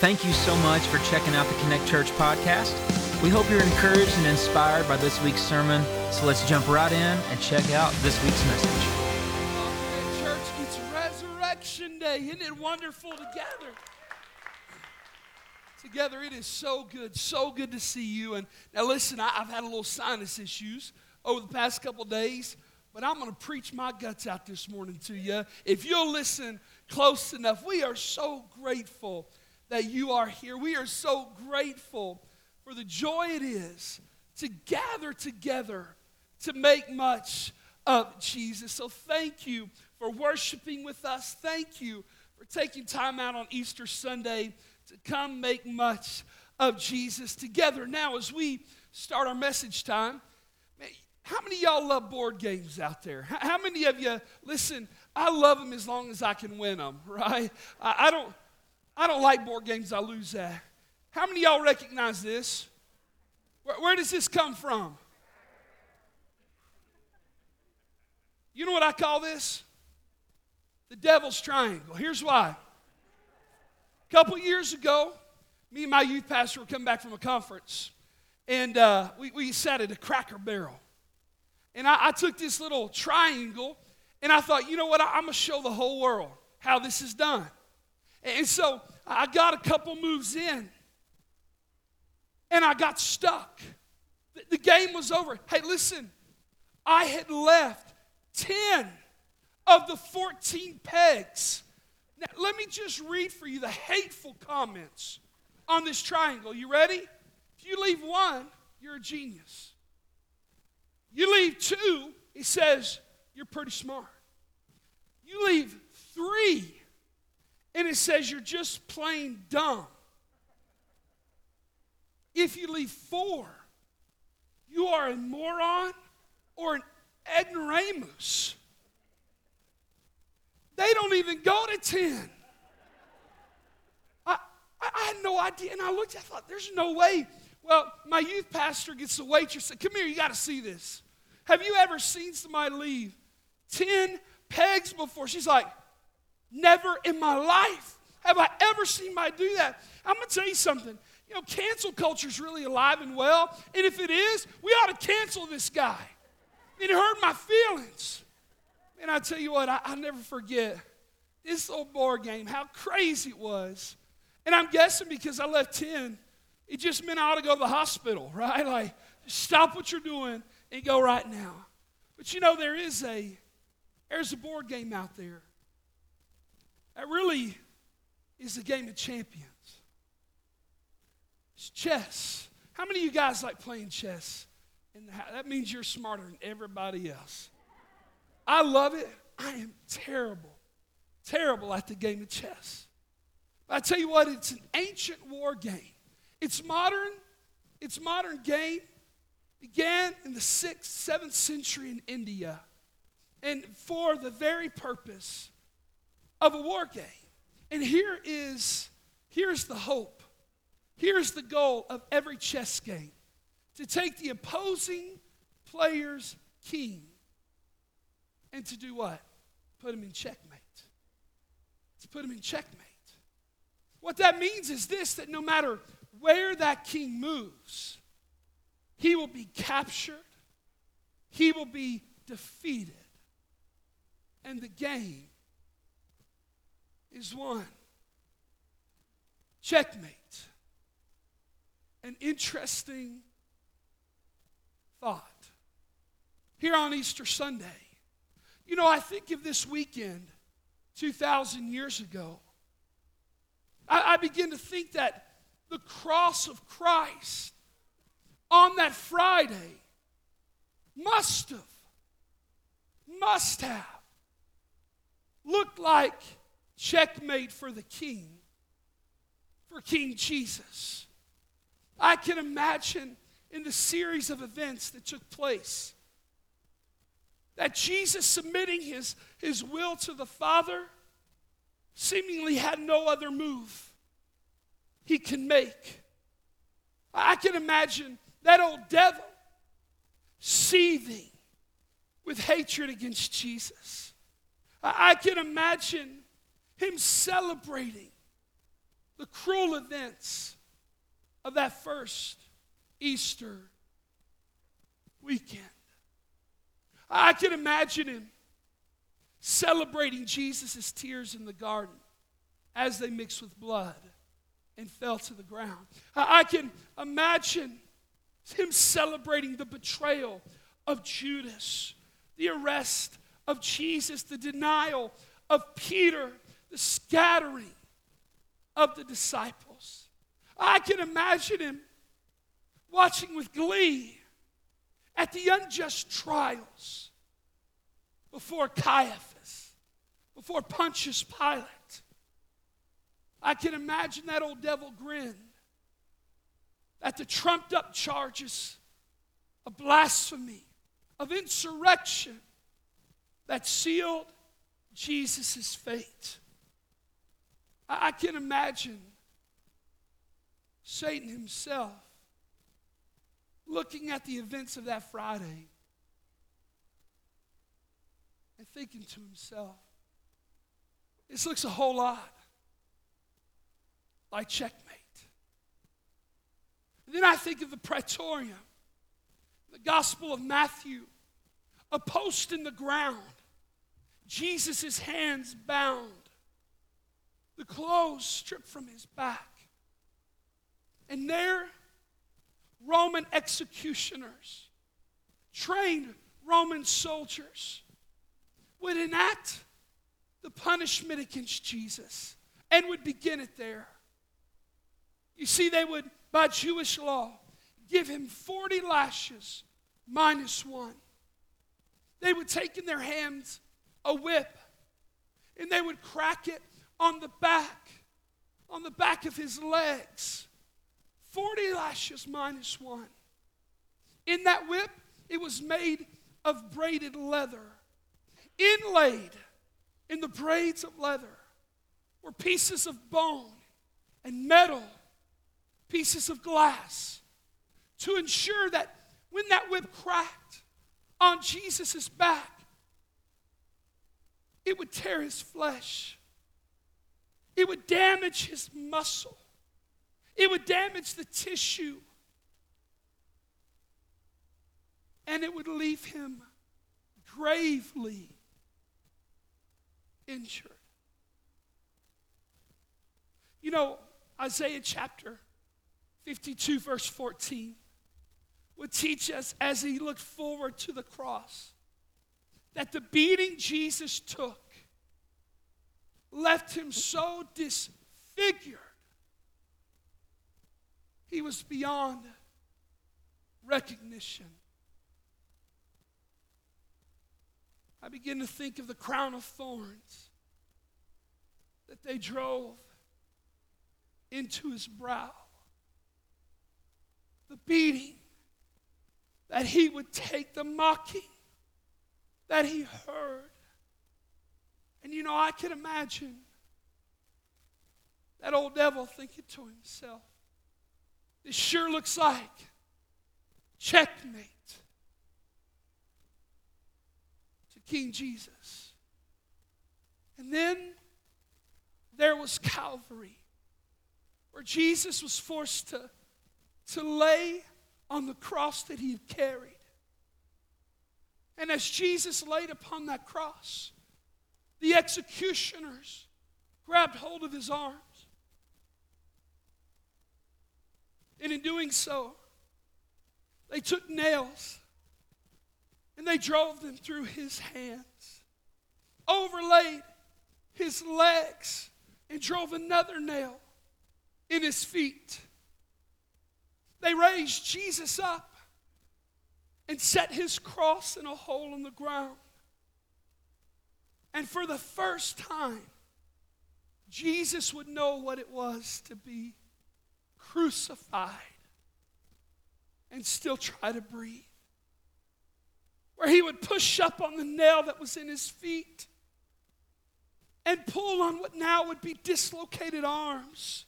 Thank you so much for checking out the Connect Church podcast. We hope you're encouraged and inspired by this week's sermon. So let's jump right in and check out this week's message. Church, it's Resurrection Day. Isn't it wonderful together? Together, it is so good, so good to see you. And now, listen, I, have had a little sinus issues over the past couple days, but I'm going to preach my guts out this morning to you. If you'll listen close enough, we are so grateful that you are here. We are so grateful for the joy it is to gather together to make much of Jesus. So thank you for worshiping with us. Thank you for taking time out on Easter Sunday to come make much of Jesus together. Now, as we start our message time, how many y'all love board games out there? How many of you, listen, I love them as long as I can win them, right? I, don't, I don't like board games, I lose that. How many y'all recognize this? Where, where does this come from? You know what I call this? The devil's triangle. Here's why. A couple years ago, me and my youth pastor were coming back from a conference, and uh, we, we sat at a cracker barrel. And I, I, took this little triangle, and I thought, you know what? I, I'm going to show the whole world how this is done. And so I got a couple moves in and I got stuck. The game was over. Hey, listen, I had left 10 of the 14 pegs. Now, let me just read for you the hateful comments on this triangle. You ready? If you leave one, you're a genius. You leave two, he says, you're pretty smart. You leave three, and it says you're just plain dumb. If you leave four, you are a moron or an ignoramus. They don't even go to 10. I, I, had no idea. And I looked, I thought, there's no way. Well, my youth pastor gets the waitress said, Come here, you got to see this. Have you ever seen somebody leave 10 pegs before? She's like, Never in my life have I ever seen my do that. I'm going to tell you something. You know, cancel culture is really alive and well. And if it is, we ought to cancel this guy. It hurt my feelings. And I tell you what, I, will never forget this old board game, how crazy it was. And I'm guessing because I left 10, it just meant I ought to go to the hospital, right? Like, stop what you're doing and go right now. But you know, there is a, there's a board game out there that really is a game of champions. It's chess. How many of you guys like playing chess? That means you're smarter than everybody else. I love it. I am terrible, terrible at the game of chess. But I tell you what, it's an ancient war game. It's modern. It's modern game. Began in the sixth, seventh century in India, and for the very purpose of a war game. And here is here's the hope. Here's the goal of every chess game to take the opposing player's king and to do what? Put him in checkmate. To put him in checkmate. What that means is this that no matter where that king moves, he will be captured, he will be defeated, and the game is won. Checkmate. An interesting thought. Here on Easter Sunday, you know, I think of this weekend 2,000 years ago. I, I begin to think that the cross of Christ on that Friday must have, must have looked like checkmate for the king, for King Jesus. I can imagine in the series of events that took place that Jesus submitting his, his will to the Father seemingly had no other move he can make. I can imagine that old devil seething with hatred against Jesus. I can imagine him celebrating the cruel events of that first Easter weekend. I can imagine him celebrating Jesus' tears in the garden as they mixed with blood and fell to the ground. I can imagine him celebrating the betrayal of Judas, the arrest of Jesus, the denial of Peter, the scattering of the disciples. I can imagine him watching with glee at the unjust trials before Caiaphas, before Pontius Pilate. I can imagine that old devil grin at the trumped up charges of blasphemy, of insurrection that sealed Jesus' fate. I, can imagine Satan himself looking at the events of that Friday and thinking to himself, this looks a whole lot like checkmate. And then I think of the praetorium, the Gospel of Matthew, a post in the ground, Jesus' hands bound, the clothes stripped from his back. And there, Roman executioners, trained Roman soldiers, would enact the punishment against Jesus and would begin it there. You see, they would, by Jewish law, give him 40 lashes minus one. They would take in their hands a whip and they would crack it on the back, on the back of his legs. 40 lashes minus one. In that whip, it was made of braided leather. Inlaid in the braids of leather were pieces of bone and metal, pieces of glass, to ensure that when that whip cracked on Jesus' back, it would tear his flesh, it would damage his muscle, it would damage the tissue, and it would leave him gravely injured. You know, Isaiah chapter 52, verse 14, would teach us as he looked forward to the cross that the beating Jesus took left him so disfigured, he was beyond recognition. I begin to think of the crown of thorns that they drove into his brow, the beating that he would take, the mocking that he heard. And you know, I can imagine that old devil thinking to himself, this sure looks like checkmate. To King Jesus. And then there was Calvary, where Jesus was forced to, to lay on the cross that he had carried. And as Jesus laid upon that cross, the executioners grabbed hold of his arms. And in doing so, they took nails and they drove them through his hands, overlaid his legs, and drove another nail in his feet. They raised Jesus up and set his cross in a hole in the ground. And for the first time, Jesus would know what it was to be crucified and still try to breathe where he would push up on the nail that was in his feet and pull on what now would be dislocated arms,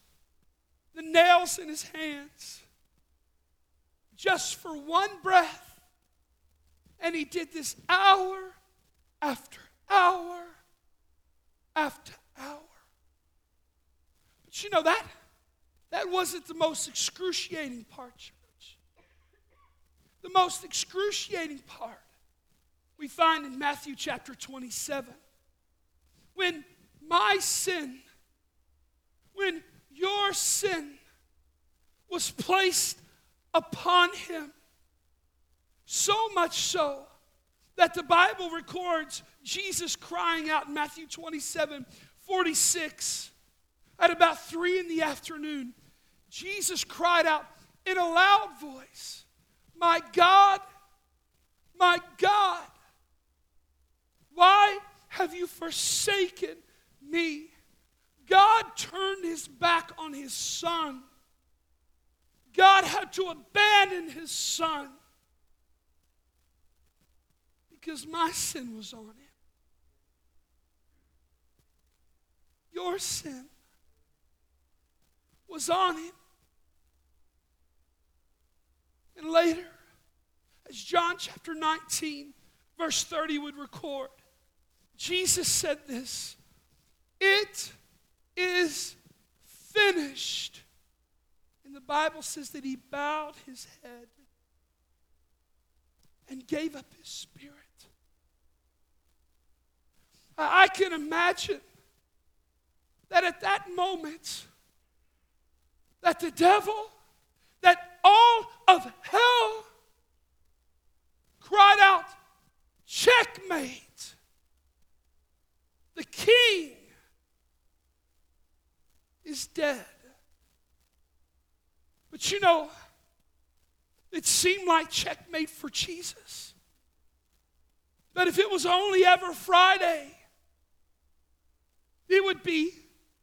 the nails in his hands, just for one breath. And he did this hour after hour after hour. But you know, that, That wasn't the most excruciating part, church. The most excruciating part we find in Matthew chapter 27. When my sin, when your sin was placed upon him, so much so that the Bible records Jesus crying out in Matthew 27 46 at about 3 in the afternoon. Jesus cried out in a loud voice, My God, my God, why have you forsaken me? God turned his back on his son. God had to abandon his son because my sin was on him. Your sin was on him. And later, as John chapter 19, verse 30 would record, Jesus said this It is finished. And the Bible says that he bowed his head and gave up his spirit. I can imagine that at that moment, that the devil, that all of hell cried out, checkmate. The king is dead. But you know, it seemed like checkmate for Jesus. But if it was only ever Friday, it would be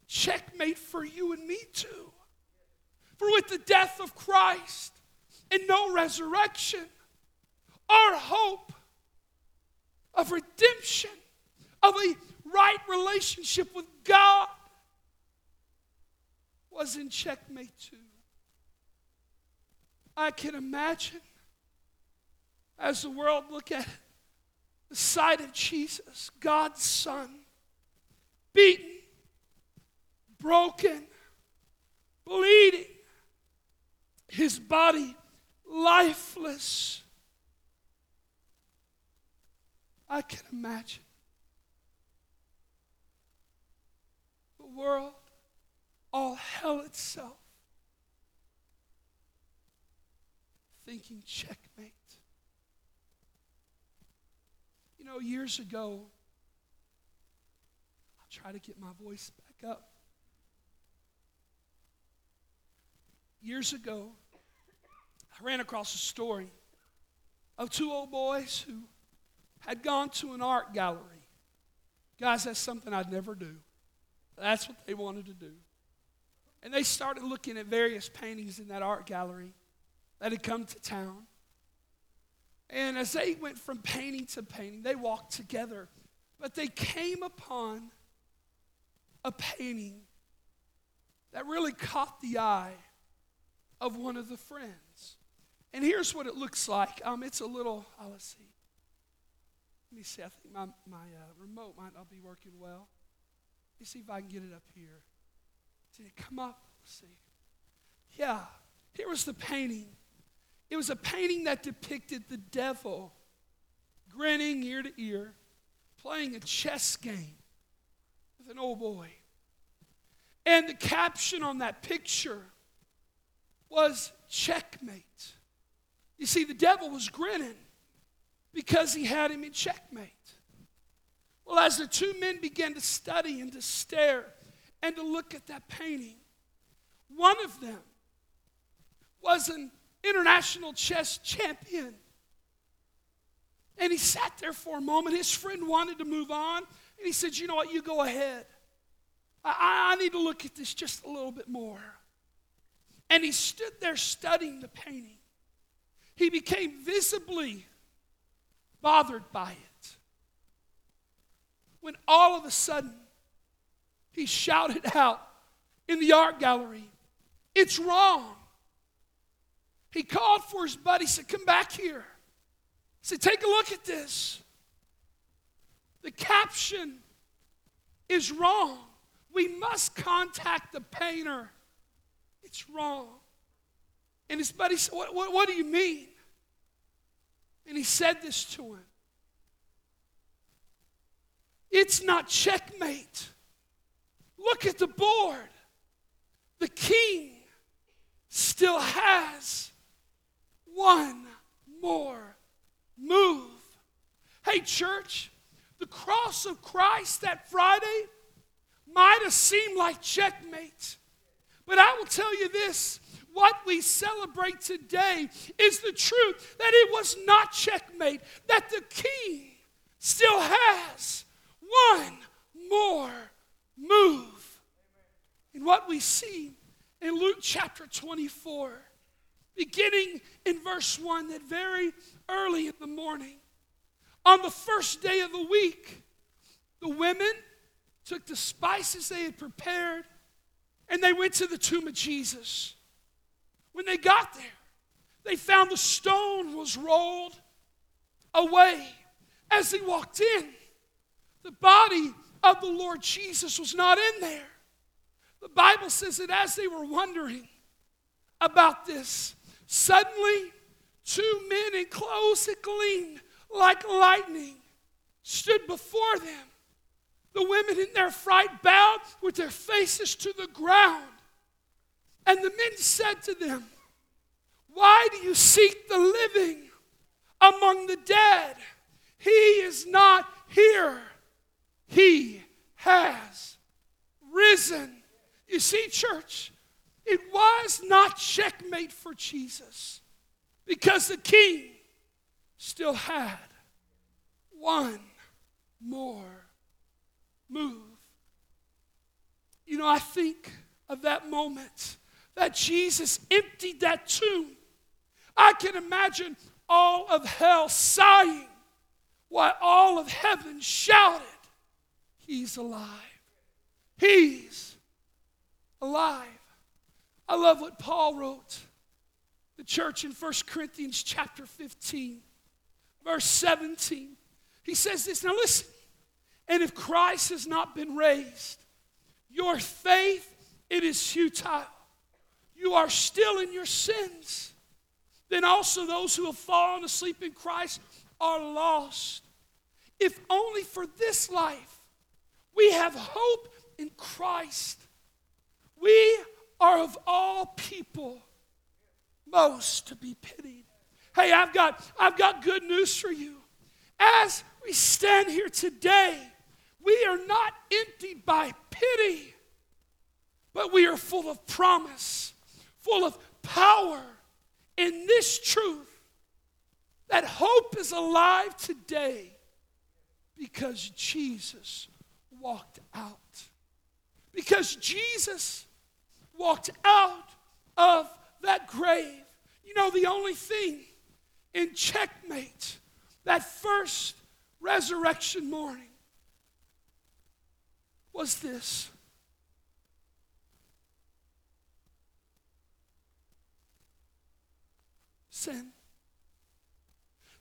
checkmate for you and me too. For with the death of Christ and no resurrection, our hope of redemption, of a right relationship with God, was in checkmate too. I can imagine as the world look at the sight of Jesus, God's Son, beaten, broken, bleeding, his body lifeless. I can imagine the world, all hell itself, thinking checkmate. You know, years ago, try to get my voice back up. Years ago, I ran across a story of two old boys who had gone to an art gallery. Guys, that's something I'd never do. That's what they wanted to do. And they started looking at various paintings in that art gallery that had come to town. And as they went from painting to painting, they walked together. But they came upon a painting that really caught the eye of one of the friends. And here's what it looks like. Um, it's a little, oh, let's see. Let me see. I think my, my uh, remote might not be working well. Let me see if I can get it up here. Did it come up? Let's see. Yeah, here was the painting. It was a painting that depicted the devil grinning ear to ear, playing a chess game an old boy. And the caption on that picture was checkmate. You see, the devil was grinning because he had him in checkmate. Well, as the two men began to study and to stare and to look at that painting, one of them was an international chess champion. And he sat there for a moment. His friend wanted to move on. And he said, You know what? You go ahead. I, I need to look at this just a little bit more. And he stood there studying the painting. He became visibly bothered by it. When all of a sudden, he shouted out in the art gallery, It's wrong. He called for his buddy, said, Come back here. He said, Take a look at this. The caption is wrong. We must contact the painter It's wrong. And his buddy said, what, what, what do you mean? And he said this to him It's not checkmate. Look at the board. The king still has one more move. Hey, church, the cross of Christ that Friday might have seemed like checkmate. But I will tell you this what we celebrate today is the truth that it was not checkmate, that the king still has one more move. And what we see in Luke chapter 24, beginning in verse 1, that very early in the morning, on the first day of the week, the women took the spices they had prepared and they went to the tomb of Jesus. When they got there, they found the stone was rolled away. As they walked in, the body of the Lord Jesus was not in there. The Bible says that as they were wondering about this, suddenly two men in clothes that gleamed like lightning stood before them. The women in their fright bowed with their faces to the ground. And the men said to them, Why do you seek the living among the dead? He is not here, he has risen. You see, church, it was not checkmate for Jesus because the king still had one more move. You know, I think of that moment that Jesus emptied that tomb. I can imagine all of hell sighing while all of heaven shouted, He's alive. He's alive. I love what Paul wrote the church in 1 Corinthians chapter 15, verse 17. He says this. Now listen. And if Christ has not been raised, your faith it is futile. You are still in your sins. Then also those who have fallen asleep in Christ are lost. If only for this life we have hope in Christ. We are of all people most to be pitied. Hey, I've got, I've got good news for you. As we stand here today, we are not emptied by pity, but we are full of promise, full of power in this truth that hope is alive today because Jesus walked out. Because Jesus walked out of that grave. You know, the only thing in checkmate, that first resurrection morning, was this. Sin.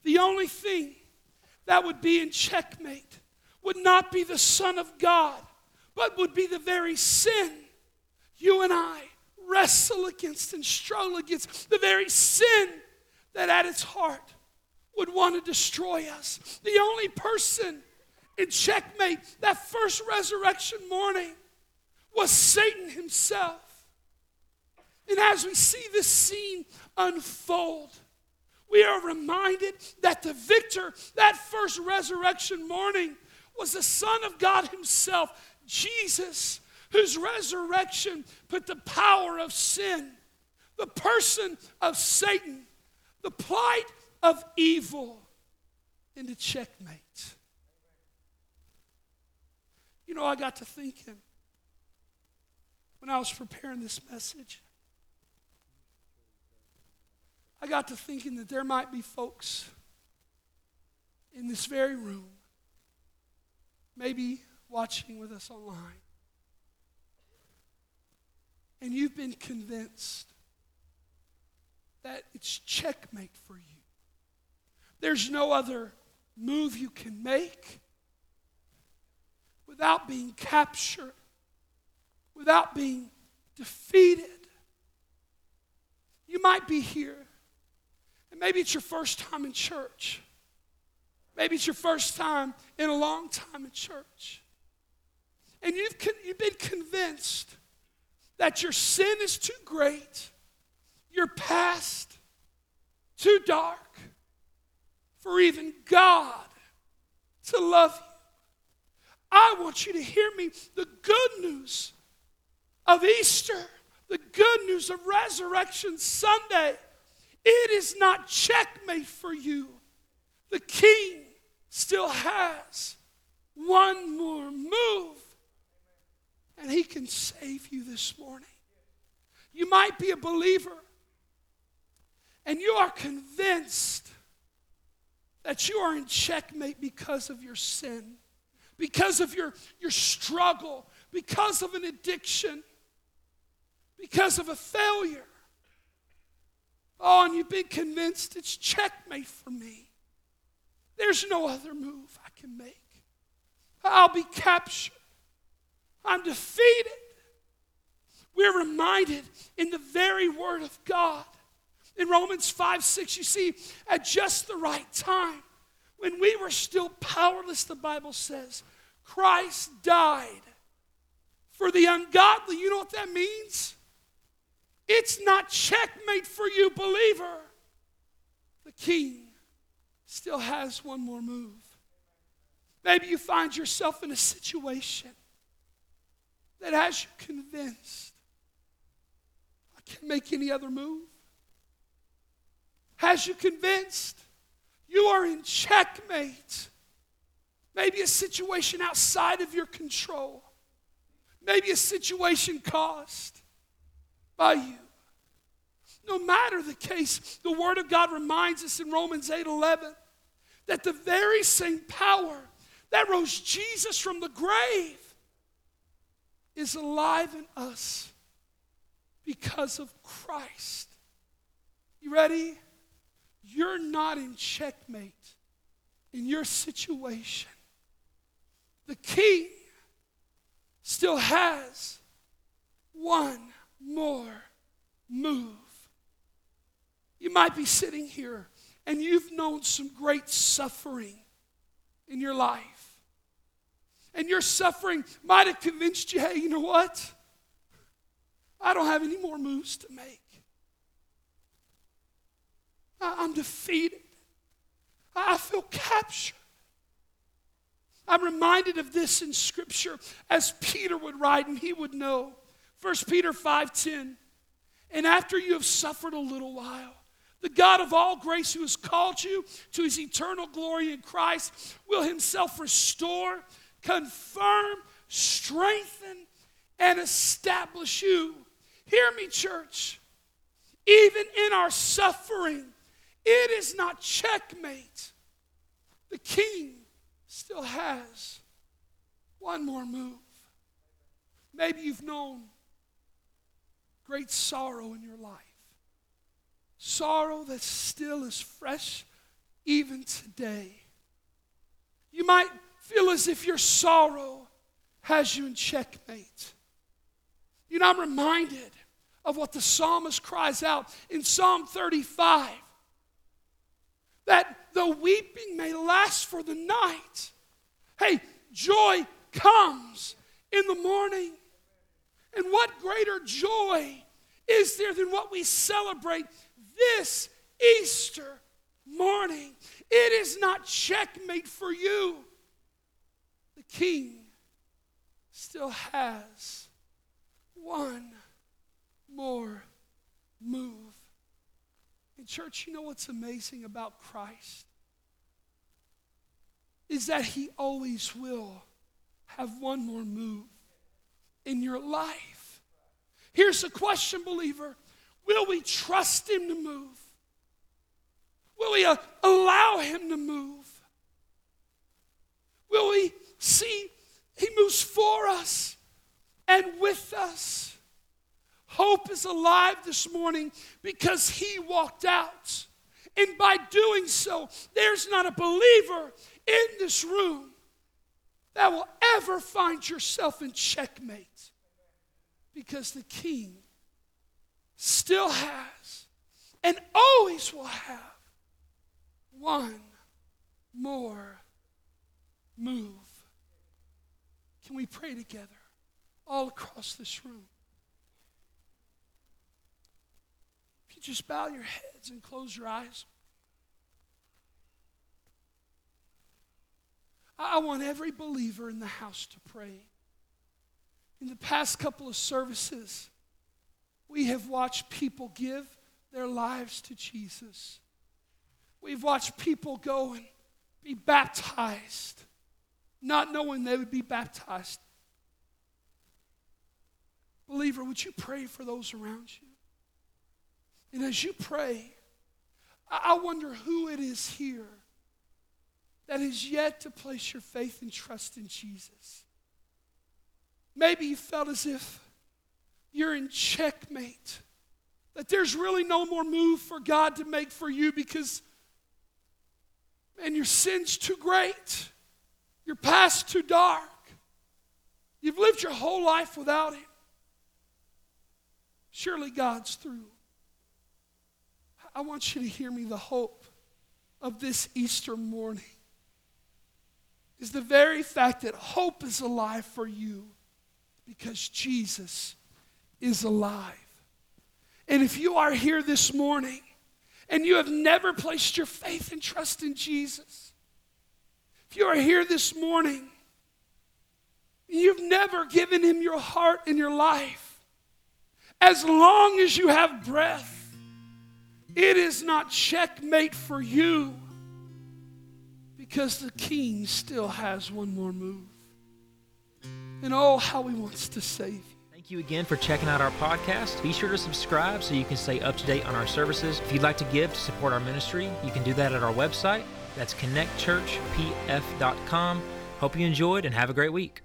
The only thing that would be in checkmate would not be the Son of God, but would be the very sin you and I wrestle against and struggle against, the very sin that at its heart would want to destroy us. The only person in checkmate that first resurrection morning was Satan himself. And as we see this scene unfold, we are reminded that the victor that first resurrection morning was the Son of God Himself, Jesus, whose resurrection put the power of sin, the person of Satan, the plight of evil into checkmate. You know, I got to thinking when I was preparing this message. I got to thinking that there might be folks in this very room, maybe watching with us online, and you've been convinced that it's checkmate for you. There's no other move you can make without being captured, without being defeated. You might be here, and maybe it's your first time in church. Maybe it's your first time in a long time in church. And you've, con- you've been convinced that your sin is too great, your past too dark for even God to love you. I want you to hear me. The good news of Easter, the good news of Resurrection Sunday, it is not checkmate for you. The King still has one more move, and He can save you this morning. You might be a believer, and you are convinced that you are in checkmate because of your sin, because of your, your struggle, because of an addiction, because of a failure. Oh, and you've been convinced it's checkmate for me. There's no other move I can make. I'll be captured. I'm defeated. We're reminded in the very Word of God. In Romans 5 6, you see, at just the right time, when we were still powerless, the Bible says, Christ died for the ungodly. You know what that means? It's not checkmate for you, believer. The king still has one more move. Maybe you find yourself in a situation that has you convinced I can't make any other move. Has you convinced you are in checkmate. Maybe a situation outside of your control. Maybe a situation caused by you. No matter the case, the Word of God reminds us in Romans 8 11 that the very same power that rose Jesus from the grave is alive in us because of Christ. You ready? You're not in checkmate in your situation. The king still has one more move. You might be sitting here and you've known some great suffering in your life. And your suffering might have convinced you hey, you know what? I don't have any more moves to make. I'm defeated. I feel captured. I'm reminded of this in Scripture as Peter would write, and he would know. 1 Peter 5:10. And after you have suffered a little while, the God of all grace who has called you to his eternal glory in Christ will himself restore, confirm, strengthen, and establish you. Hear me, church. Even in our suffering, it is not checkmate. The king still has one more move. Maybe you've known great sorrow in your life. Sorrow that still is fresh even today. You might feel as if your sorrow has you in checkmate. You know, I'm reminded of what the psalmist cries out in Psalm 35 that the weeping may last for the night. Hey, joy comes in the morning. And what greater joy is there than what we celebrate this Easter morning? It is not checkmate for you. The King still has one more move. Church, you know what's amazing about Christ? Is that He always will have one more move in your life. Here's the question, believer Will we trust Him to move? Will we uh, allow Him to move? Will we see He moves for us and with us? Hope is alive this morning because he walked out. And by doing so, there's not a believer in this room that will ever find yourself in checkmate because the king still has and always will have one more move. Can we pray together all across this room? If you just bow your heads and close your eyes. I want every believer in the house to pray. In the past couple of services, we have watched people give their lives to Jesus. We've watched people go and be baptized, not knowing they would be baptized. Believer, would you pray for those around you? And as you pray, I wonder who it is here that is yet to place your faith and trust in Jesus. Maybe you felt as if you're in checkmate, that there's really no more move for God to make for you because, man, your sin's too great, your past too dark. You've lived your whole life without Him. Surely God's through. I want you to hear me the hope of this Easter morning is the very fact that hope is alive for you because Jesus is alive. And if you are here this morning and you have never placed your faith and trust in Jesus, if you are here this morning you've never given him your heart and your life, as long as you have breath, it is not checkmate for you because the king still has one more move. And oh, how he wants to save you. Thank you again for checking out our podcast. Be sure to subscribe so you can stay up to date on our services. If you'd like to give to support our ministry, you can do that at our website. That's connectchurchpf.com. Hope you enjoyed and have a great week.